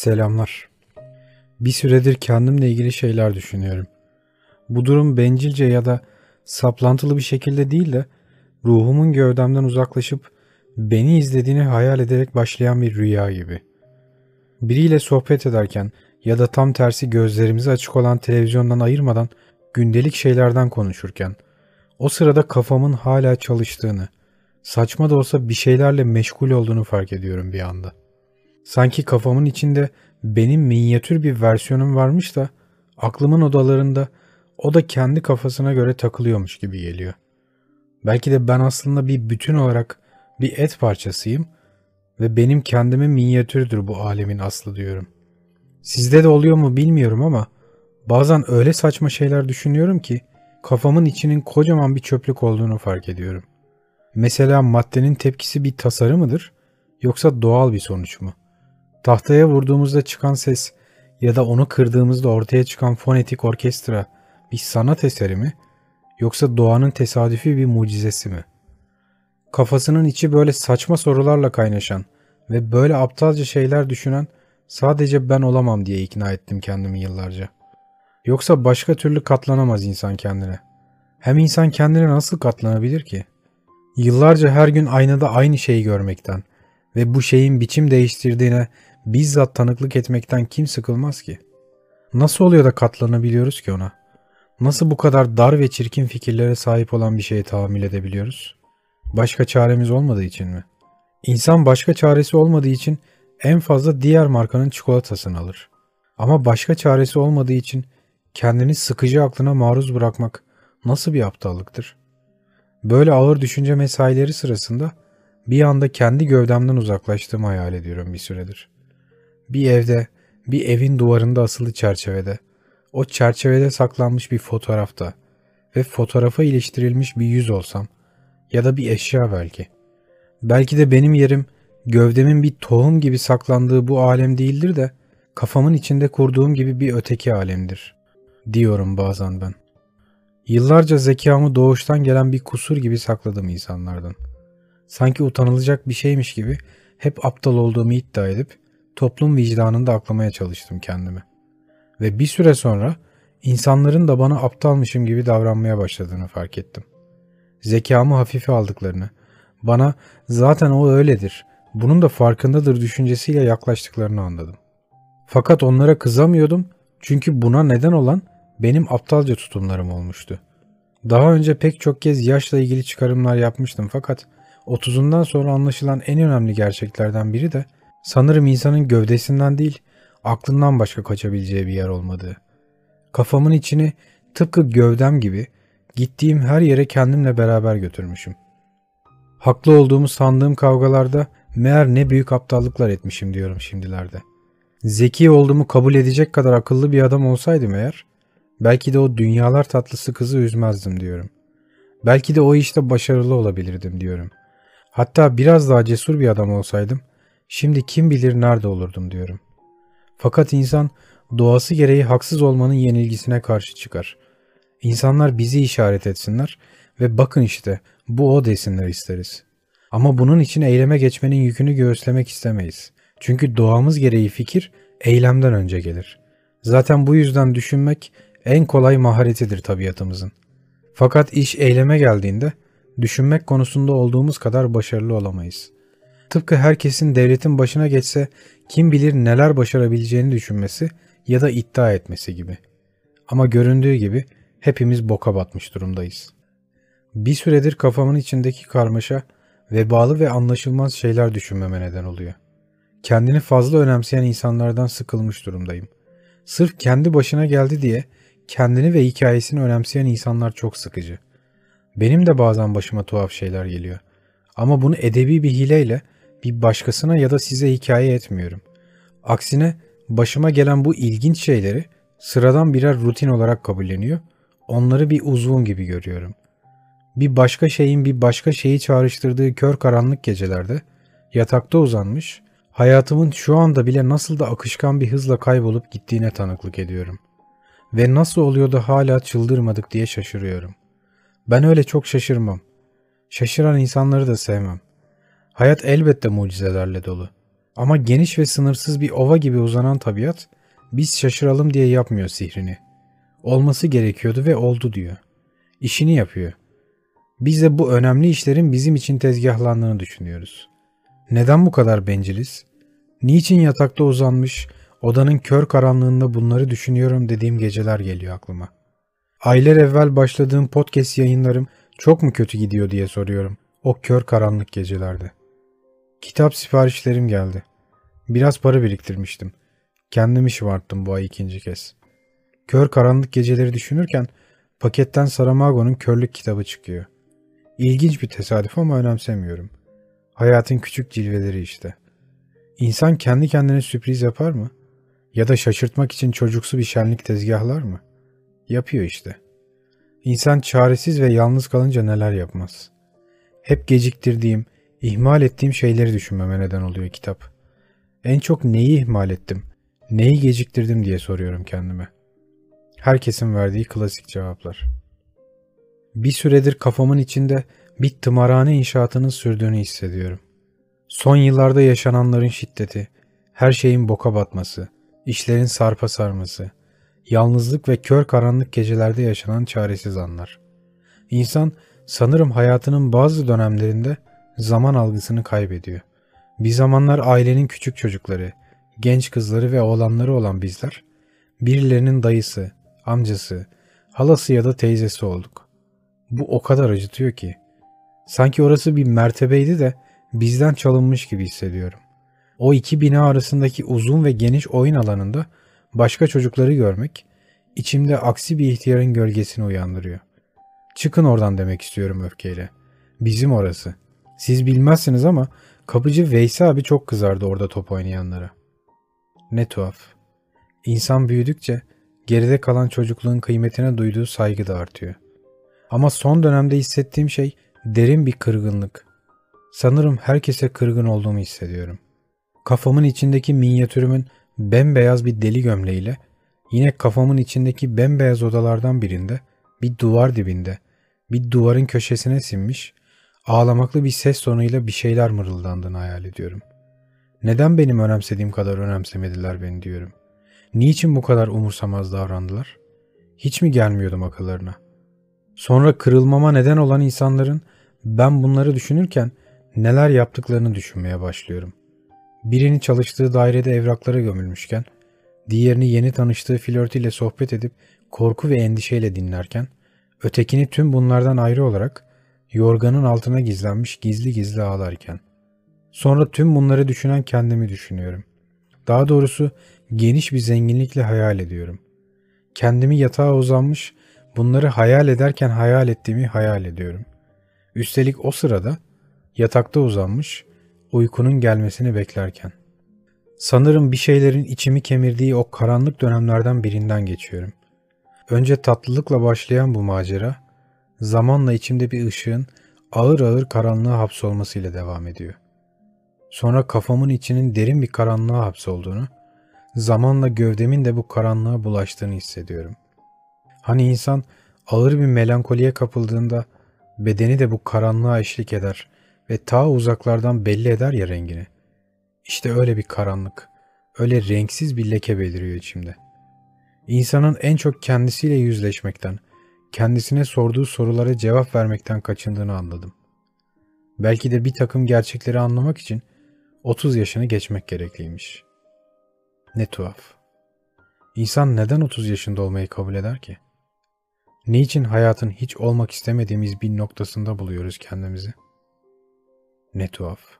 Selamlar. Bir süredir kendimle ilgili şeyler düşünüyorum. Bu durum bencilce ya da saplantılı bir şekilde değil de ruhumun gövdemden uzaklaşıp beni izlediğini hayal ederek başlayan bir rüya gibi. Biriyle sohbet ederken ya da tam tersi gözlerimizi açık olan televizyondan ayırmadan gündelik şeylerden konuşurken o sırada kafamın hala çalıştığını, saçma da olsa bir şeylerle meşgul olduğunu fark ediyorum bir anda. Sanki kafamın içinde benim minyatür bir versiyonum varmış da aklımın odalarında o da kendi kafasına göre takılıyormuş gibi geliyor. Belki de ben aslında bir bütün olarak bir et parçasıyım ve benim kendime minyatürdür bu alemin aslı diyorum. Sizde de oluyor mu bilmiyorum ama bazen öyle saçma şeyler düşünüyorum ki kafamın içinin kocaman bir çöplük olduğunu fark ediyorum. Mesela maddenin tepkisi bir tasarı mıdır yoksa doğal bir sonuç mu? Tahtaya vurduğumuzda çıkan ses ya da onu kırdığımızda ortaya çıkan fonetik orkestra bir sanat eseri mi yoksa doğanın tesadüfi bir mucizesi mi? Kafasının içi böyle saçma sorularla kaynaşan ve böyle aptalca şeyler düşünen sadece ben olamam diye ikna ettim kendimi yıllarca. Yoksa başka türlü katlanamaz insan kendine. Hem insan kendine nasıl katlanabilir ki? Yıllarca her gün aynada aynı şeyi görmekten ve bu şeyin biçim değiştirdiğine bizzat tanıklık etmekten kim sıkılmaz ki? Nasıl oluyor da katlanabiliyoruz ki ona? Nasıl bu kadar dar ve çirkin fikirlere sahip olan bir şeye tahammül edebiliyoruz? Başka çaremiz olmadığı için mi? İnsan başka çaresi olmadığı için en fazla diğer markanın çikolatasını alır. Ama başka çaresi olmadığı için kendini sıkıcı aklına maruz bırakmak nasıl bir aptallıktır? Böyle ağır düşünce mesaileri sırasında bir anda kendi gövdemden uzaklaştığımı hayal ediyorum bir süredir. Bir evde, bir evin duvarında asılı çerçevede, o çerçevede saklanmış bir fotoğrafta ve fotoğrafa iliştirilmiş bir yüz olsam ya da bir eşya belki. Belki de benim yerim gövdemin bir tohum gibi saklandığı bu alem değildir de kafamın içinde kurduğum gibi bir öteki alemdir diyorum bazen ben. Yıllarca zekamı doğuştan gelen bir kusur gibi sakladım insanlardan. Sanki utanılacak bir şeymiş gibi hep aptal olduğumu iddia edip toplum vicdanında aklamaya çalıştım kendimi. Ve bir süre sonra insanların da bana aptalmışım gibi davranmaya başladığını fark ettim. Zekamı hafife aldıklarını, bana zaten o öyledir, bunun da farkındadır düşüncesiyle yaklaştıklarını anladım. Fakat onlara kızamıyordum çünkü buna neden olan benim aptalca tutumlarım olmuştu. Daha önce pek çok kez yaşla ilgili çıkarımlar yapmıştım fakat 30'undan sonra anlaşılan en önemli gerçeklerden biri de sanırım insanın gövdesinden değil aklından başka kaçabileceği bir yer olmadığı. Kafamın içini tıpkı gövdem gibi gittiğim her yere kendimle beraber götürmüşüm. Haklı olduğumu sandığım kavgalarda meğer ne büyük aptallıklar etmişim diyorum şimdilerde. Zeki olduğumu kabul edecek kadar akıllı bir adam olsaydım eğer, belki de o dünyalar tatlısı kızı üzmezdim diyorum. Belki de o işte başarılı olabilirdim diyorum. Hatta biraz daha cesur bir adam olsaydım, şimdi kim bilir nerede olurdum diyorum. Fakat insan doğası gereği haksız olmanın yenilgisine karşı çıkar. İnsanlar bizi işaret etsinler ve bakın işte bu o desinler isteriz. Ama bunun için eyleme geçmenin yükünü göğüslemek istemeyiz. Çünkü doğamız gereği fikir eylemden önce gelir. Zaten bu yüzden düşünmek en kolay maharetidir tabiatımızın. Fakat iş eyleme geldiğinde düşünmek konusunda olduğumuz kadar başarılı olamayız. Tıpkı herkesin devletin başına geçse kim bilir neler başarabileceğini düşünmesi ya da iddia etmesi gibi. Ama göründüğü gibi hepimiz boka batmış durumdayız. Bir süredir kafamın içindeki karmaşa vebalı ve anlaşılmaz şeyler düşünmeme neden oluyor. Kendini fazla önemseyen insanlardan sıkılmış durumdayım. Sırf kendi başına geldi diye kendini ve hikayesini önemseyen insanlar çok sıkıcı. Benim de bazen başıma tuhaf şeyler geliyor. Ama bunu edebi bir hileyle bir başkasına ya da size hikaye etmiyorum. Aksine başıma gelen bu ilginç şeyleri sıradan birer rutin olarak kabulleniyor, onları bir uzvun gibi görüyorum. Bir başka şeyin bir başka şeyi çağrıştırdığı kör karanlık gecelerde yatakta uzanmış, hayatımın şu anda bile nasıl da akışkan bir hızla kaybolup gittiğine tanıklık ediyorum. Ve nasıl oluyor da hala çıldırmadık diye şaşırıyorum. Ben öyle çok şaşırmam. Şaşıran insanları da sevmem. Hayat elbette mucizelerle dolu. Ama geniş ve sınırsız bir ova gibi uzanan tabiat biz şaşıralım diye yapmıyor sihrini. Olması gerekiyordu ve oldu diyor. İşini yapıyor. Biz de bu önemli işlerin bizim için tezgahlandığını düşünüyoruz. Neden bu kadar benciliz? Niçin yatakta uzanmış, odanın kör karanlığında bunları düşünüyorum dediğim geceler geliyor aklıma. Aylar evvel başladığım podcast yayınlarım çok mu kötü gidiyor diye soruyorum o kör karanlık gecelerde. Kitap siparişlerim geldi. Biraz para biriktirmiştim. Kendimi şımarttım bu ay ikinci kez. Kör karanlık geceleri düşünürken paketten Saramago'nun körlük kitabı çıkıyor. İlginç bir tesadüf ama önemsemiyorum. Hayatın küçük cilveleri işte. İnsan kendi kendine sürpriz yapar mı? Ya da şaşırtmak için çocuksu bir şenlik tezgahlar mı? Yapıyor işte. İnsan çaresiz ve yalnız kalınca neler yapmaz. Hep geciktirdiğim, ihmal ettiğim şeyleri düşünmeme neden oluyor kitap. En çok neyi ihmal ettim, neyi geciktirdim diye soruyorum kendime. Herkesin verdiği klasik cevaplar. Bir süredir kafamın içinde bir tımarhane inşaatının sürdüğünü hissediyorum. Son yıllarda yaşananların şiddeti, her şeyin boka batması, işlerin sarpa sarması, yalnızlık ve kör karanlık gecelerde yaşanan çaresiz anlar. İnsan sanırım hayatının bazı dönemlerinde zaman algısını kaybediyor. Bir zamanlar ailenin küçük çocukları, genç kızları ve oğlanları olan bizler, birilerinin dayısı, amcası, halası ya da teyzesi olduk. Bu o kadar acıtıyor ki. Sanki orası bir mertebeydi de bizden çalınmış gibi hissediyorum. O iki bina arasındaki uzun ve geniş oyun alanında başka çocukları görmek, içimde aksi bir ihtiyarın gölgesini uyandırıyor. Çıkın oradan demek istiyorum öfkeyle. Bizim orası. Siz bilmezsiniz ama kapıcı Veysi abi çok kızardı orada top oynayanlara. Ne tuhaf. İnsan büyüdükçe geride kalan çocukluğun kıymetine duyduğu saygı da artıyor. Ama son dönemde hissettiğim şey derin bir kırgınlık. Sanırım herkese kırgın olduğumu hissediyorum. Kafamın içindeki minyatürümün bembeyaz bir deli gömleğiyle yine kafamın içindeki bembeyaz odalardan birinde bir duvar dibinde bir duvarın köşesine sinmiş ağlamaklı bir ses tonuyla bir şeyler mırıldandığını hayal ediyorum. Neden benim önemsediğim kadar önemsemediler beni diyorum. Niçin bu kadar umursamaz davrandılar? Hiç mi gelmiyordum akıllarına? Sonra kırılmama neden olan insanların ben bunları düşünürken neler yaptıklarını düşünmeye başlıyorum. Birini çalıştığı dairede evraklara gömülmüşken, diğerini yeni tanıştığı flörtüyle sohbet edip korku ve endişeyle dinlerken, ötekini tüm bunlardan ayrı olarak yorganın altına gizlenmiş gizli gizli ağlarken. Sonra tüm bunları düşünen kendimi düşünüyorum. Daha doğrusu geniş bir zenginlikle hayal ediyorum. Kendimi yatağa uzanmış, bunları hayal ederken hayal ettiğimi hayal ediyorum. Üstelik o sırada yatakta uzanmış, uykunun gelmesini beklerken. Sanırım bir şeylerin içimi kemirdiği o karanlık dönemlerden birinden geçiyorum. Önce tatlılıkla başlayan bu macera, zamanla içimde bir ışığın ağır ağır karanlığa hapsolmasıyla devam ediyor. Sonra kafamın içinin derin bir karanlığa hapsolduğunu, zamanla gövdemin de bu karanlığa bulaştığını hissediyorum. Hani insan ağır bir melankoliye kapıldığında bedeni de bu karanlığa eşlik eder ve ta uzaklardan belli eder ya rengini. İşte öyle bir karanlık, öyle renksiz bir leke beliriyor içimde. İnsanın en çok kendisiyle yüzleşmekten, kendisine sorduğu sorulara cevap vermekten kaçındığını anladım. Belki de bir takım gerçekleri anlamak için 30 yaşını geçmek gerekliymiş. Ne tuhaf. İnsan neden 30 yaşında olmayı kabul eder ki? Niçin hayatın hiç olmak istemediğimiz bir noktasında buluyoruz kendimizi? Ne tuhaf.